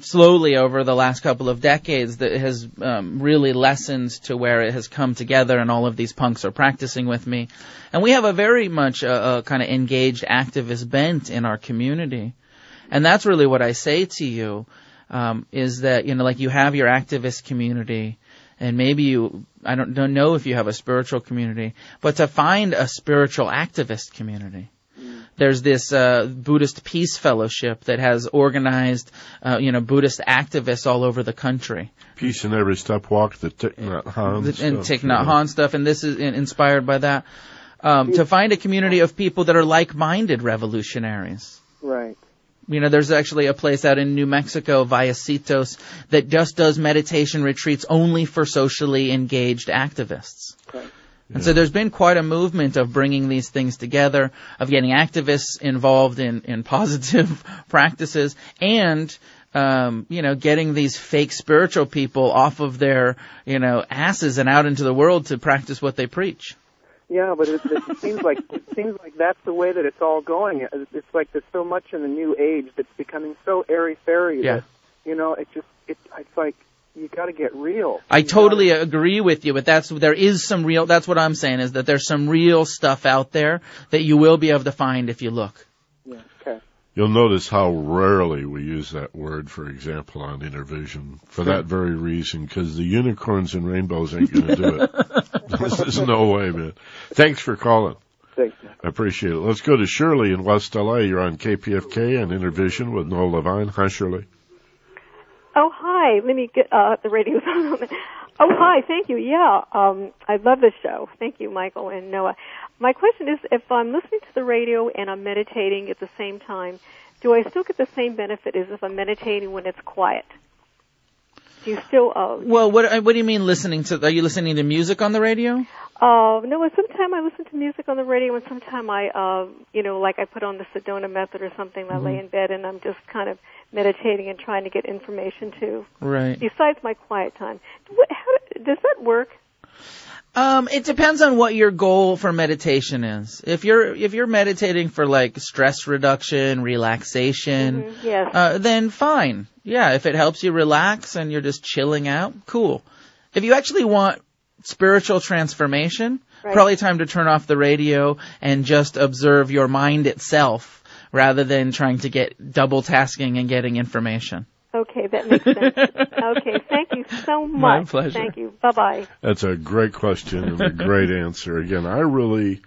slowly over the last couple of decades that has um, really lessened to where it has come together and all of these punks are practicing with me. And we have a very much uh, a kind of engaged activist bent in our community. And that's really what I say to you, um, is that, you know, like you have your activist community and maybe you, I don't, don't know if you have a spiritual community, but to find a spiritual activist community There's this uh, Buddhist Peace Fellowship that has organized, uh, you know, Buddhist activists all over the country.
Peace in every step walk, the Thich Nhat Hanh
The- and
stuff,
Thich Nhat
yeah.
Stuff, and this is inspired by that. Um, to find a community of people that are like-minded revolutionaries.
Right.
You know, there's actually a place out in New Mexico, Vallecitos, that just does meditation retreats only for socially engaged activists.
Okay.
And so there's been quite a movement of bringing these things together, of getting activists involved in, in positive practices, and um, you know, getting these fake spiritual people off of their, you know, asses and out into the world to practice what they preach.
Yeah, but it, it seems like it seems like that's the way that it's all going. It's like there's so much in the new age that's becoming so airy fairy
Yeah.
that you know it just it, it's like you got to get real.
I
You gotta-
totally agree with you, but that's there is some real. That's what I'm saying is that there's some real stuff out there that you will be able to find if you look.
Yeah. Okay.
You'll notice how rarely we use that word, for example, on Inner Vision, for that very reason, because the unicorns and rainbows ain't going to do it. There's no way, man. Thanks for calling.
Thanks.
I appreciate it. Let's go to Shirley in West LA. You're on KPFK and Inner Vision with Noah Levine. Hi, Shirley.
Oh, hi. Let me get uh, the radio. on. oh, hi. Thank you. Yeah, um, I love this show. Thank you, Michael and Noah. My question is, if I'm listening to the radio and I'm meditating at the same time, do I still get the same benefit as if I'm meditating when it's quiet? Do you still? Uh,
Well, what what do you mean listening to? Are you listening to music on the radio?
uh, no, sometimes I listen to music on the radio, and sometimes I, uh, you know, like I put on the Sedona Method or something. I lay in bed and I'm just kind of meditating and trying to get information too.
Right.
Besides my quiet time, what, how, does that work?
Um, it depends on what your goal for meditation is. If you're if you're meditating for like stress reduction, relaxation,
Mhm, yes.
uh, then fine. Yeah, if it helps you relax and you're just chilling out, cool. If you actually want spiritual transformation,
Right.
probably time to turn off the radio and just observe your mind itself rather than trying to get double tasking and getting information.
Okay, that makes sense. okay, thank you so much.
My pleasure.
Thank you. Bye bye.
That's a great question and a great answer. Again, I really,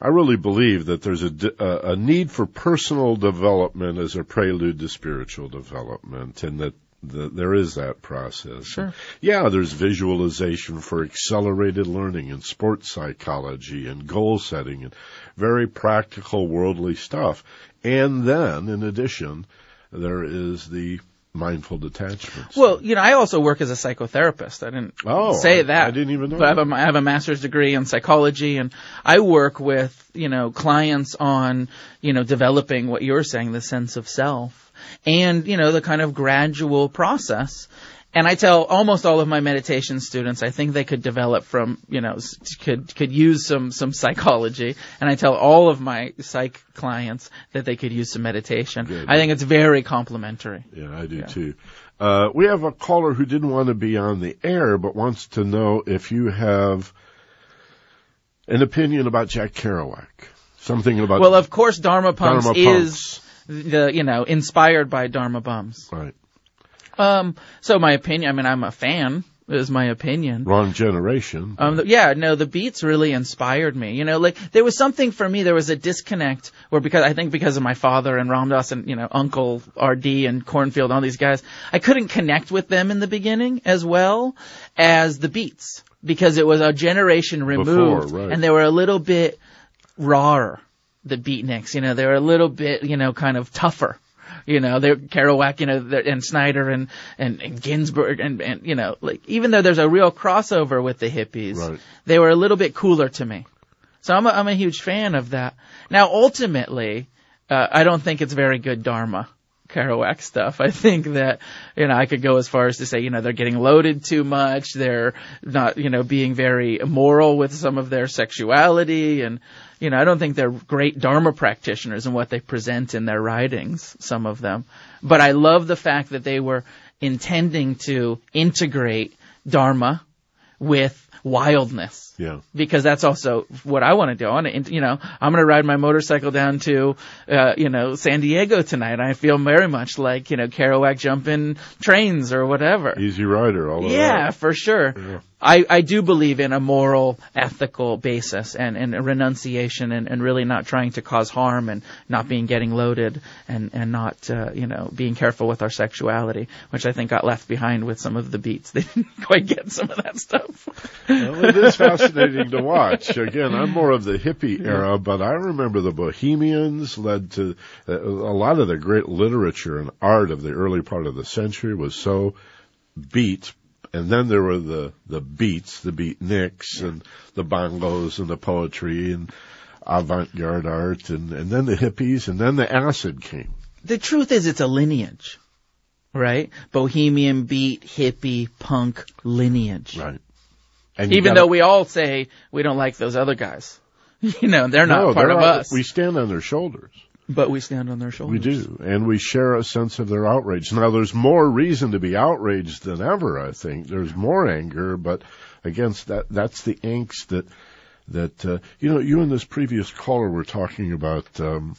I really believe that there's a need for personal development as a prelude to spiritual development, and that the, there is that process.
Sure.
Yeah, there's visualization for accelerated learning and sports psychology and goal setting and very practical worldly stuff. And then, in addition, there is the mindful detachment.
Well, you know, I also work as a psychotherapist. I didn't
Oh,
say that.
I didn't even know
I have, a, I have a master's degree in psychology, and I work with you know clients on you know developing what you're saying, the sense of self, and you know the kind of gradual process. And I tell almost all of my meditation students, I think they could develop from, you know, could could use some some psychology. And I tell all of my psych clients that they could use some meditation.
Good.
I think it's very complementary.
Yeah, I do too. Uh, we have a caller who didn't want to be on the air, but wants to know if you have an opinion about Jack Kerouac. Something about
Well, of course, Dharma Punks
Dharma
is the you know inspired by Dharma Bums.
right.
Um, so my opinion, I mean, I'm a fan. Is my opinion.
Wrong generation.
Um, th- yeah, no, the beats really inspired me. You know, like there was something for me. There was a disconnect where because I think because of my father and Ram Dass and you know Uncle RD and Kornfield, and all these guys, I couldn't connect with them in the beginning as well as the beats because it was a generation removed
right.
and they were a little bit rawer. The beatniks, you know, they were a little bit, you know, kind of tougher. You know, they're Kerouac, you know, and Snyder and, and, and Ginsberg and, and, you know, like, even though there's a real crossover with the hippies,
Right.
they were a little bit cooler to me. So I'm a, I'm a huge fan of that. Now, ultimately, uh, I don't think it's very good Dharma. Kerouac stuff. I think that, you know, I could go as far as to say, you know, they're getting loaded too much. They're not, you know, being very moral with some of their sexuality. And, you know, I don't think they're great Dharma practitioners in what they present in their writings, some of them. But I love the fact that they were intending to integrate Dharma with wildness.
Yeah.
Because that's also what I want to do. I want to, you know, I'm going to ride my motorcycle down to, uh, you know, San Diego tonight. I feel very much like, you know, Kerouac jumping trains or whatever.
Easy Rider, all of
Yeah,
that.
for sure.
Yeah.
I, I do believe in a moral, ethical basis and, and a renunciation and, and really not trying to cause harm and not being getting loaded and, and not, uh, you know, being careful with our sexuality, which I think got left behind with some of the beats. They didn't quite get some of that stuff.
Well, it is fascinating to watch. Again, I'm more of the hippie era, but I remember the Bohemians led to uh, a lot of the great literature and art of the early part of the century was so beat. And then there were the, the beats, the beatniks and the bongos and the poetry and avant-garde art and, and then the hippies and then the acid came.
the truth is it's a lineage, right? Bohemian beat, hippie, punk lineage.
Right. And
Even
gotta-
though we all say we don't like those other guys. You know, they're not
No,
part
they're
of
not-
us.
We stand on their shoulders.
but we stand on their shoulders.
We do, and we share a sense of their outrage. Now, there's more reason to be outraged than ever. I think there's more anger, but against that, that's the angst that that uh, you know. You and this previous caller were talking about. Um,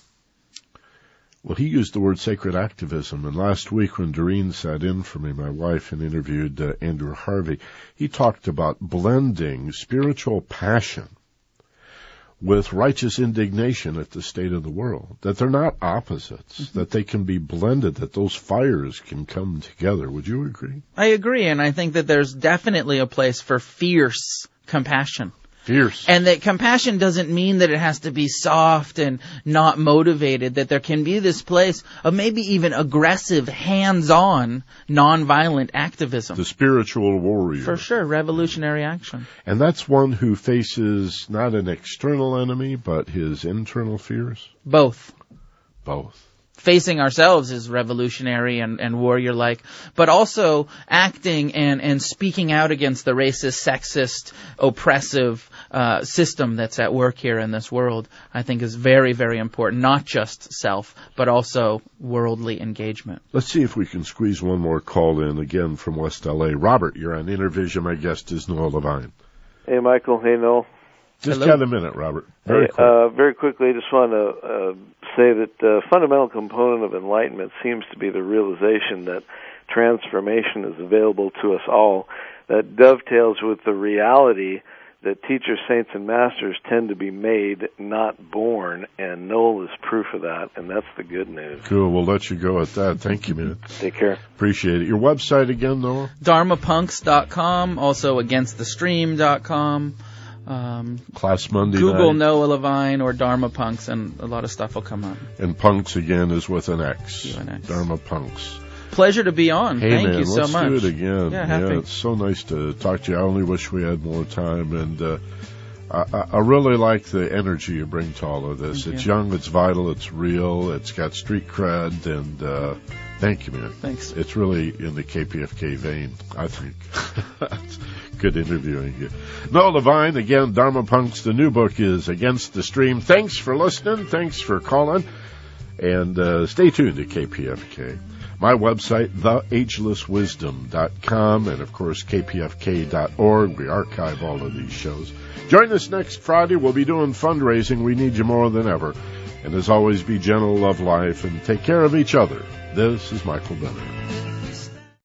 well, he used the word sacred activism, and last week when Doreen sat in for me, my wife, and interviewed uh, Andrew Harvey, he talked about blending spiritual passion with righteous indignation at the state of the world. That they're not opposites, that they can be blended, that those fires can come together. Would you agree?
I agree, and I think that there's definitely a place for fierce compassion.
Fierce.
And that compassion doesn't mean that it has to be soft and not motivated, that there can be this place of maybe even aggressive, hands-on, nonviolent activism.
the spiritual warrior.
For sure, revolutionary action.
And that's one who faces not an external enemy, but his internal fears.
Both.
Both.
Facing ourselves is revolutionary and, and warrior like, but also acting and, and speaking out against the racist, sexist, oppressive uh, system that's at work here in this world, I think is very, very important. Not just self, but also worldly engagement.
Let's see if we can squeeze one more call in again from West LA. Robert, you're on Inner Vision. My guest is Noah Levine.
Hey, Michael. Hey, Noel.
Just
Hello.
got a minute, Robert. Very
Hey,
quick.
uh, very quickly, I just want to uh, say that the fundamental component of enlightenment seems to be the realization that transformation is available to us all. That dovetails with the reality that teachers, saints, and masters tend to be made, not born, and Noel is proof of that, and that's the good news.
Cool. We'll let you go at that. Thank you, man.
Take care.
Appreciate it. Your website again, Noel?
dharmapunx.com, also againstthestream.com. Um,
Class Monday
Google
night.
Noah Levine or Dharma Punks, and a lot of stuff will come up.
And Punks again is with an X. Dharma Punks.
Pleasure to be on.
Hey
Thank
man,
you so
let's
much.
do it again.
Yeah, happy.
it's so nice to talk to you. I only wish we had more time, and uh, I, I- I really like the energy you bring to all of this.
Thank
it's
you.
young, it's vital, it's real, it's got street cred, and uh, thank you, man.
Thanks.
It's really in the KPFK vein, I think. Good interviewing you. Noah Levine, again, Dharma Punks. The new book is Against the Stream. Thanks for listening. Thanks for calling. And uh, stay tuned to KPFK. My website, theagelesswisdom.com, and of course, kpfk.org. We archive all of these shows. Join us next Friday. We'll be doing fundraising. We need you more than ever. And as always, be gentle, love life, and take care of each other. This is Michael Benner.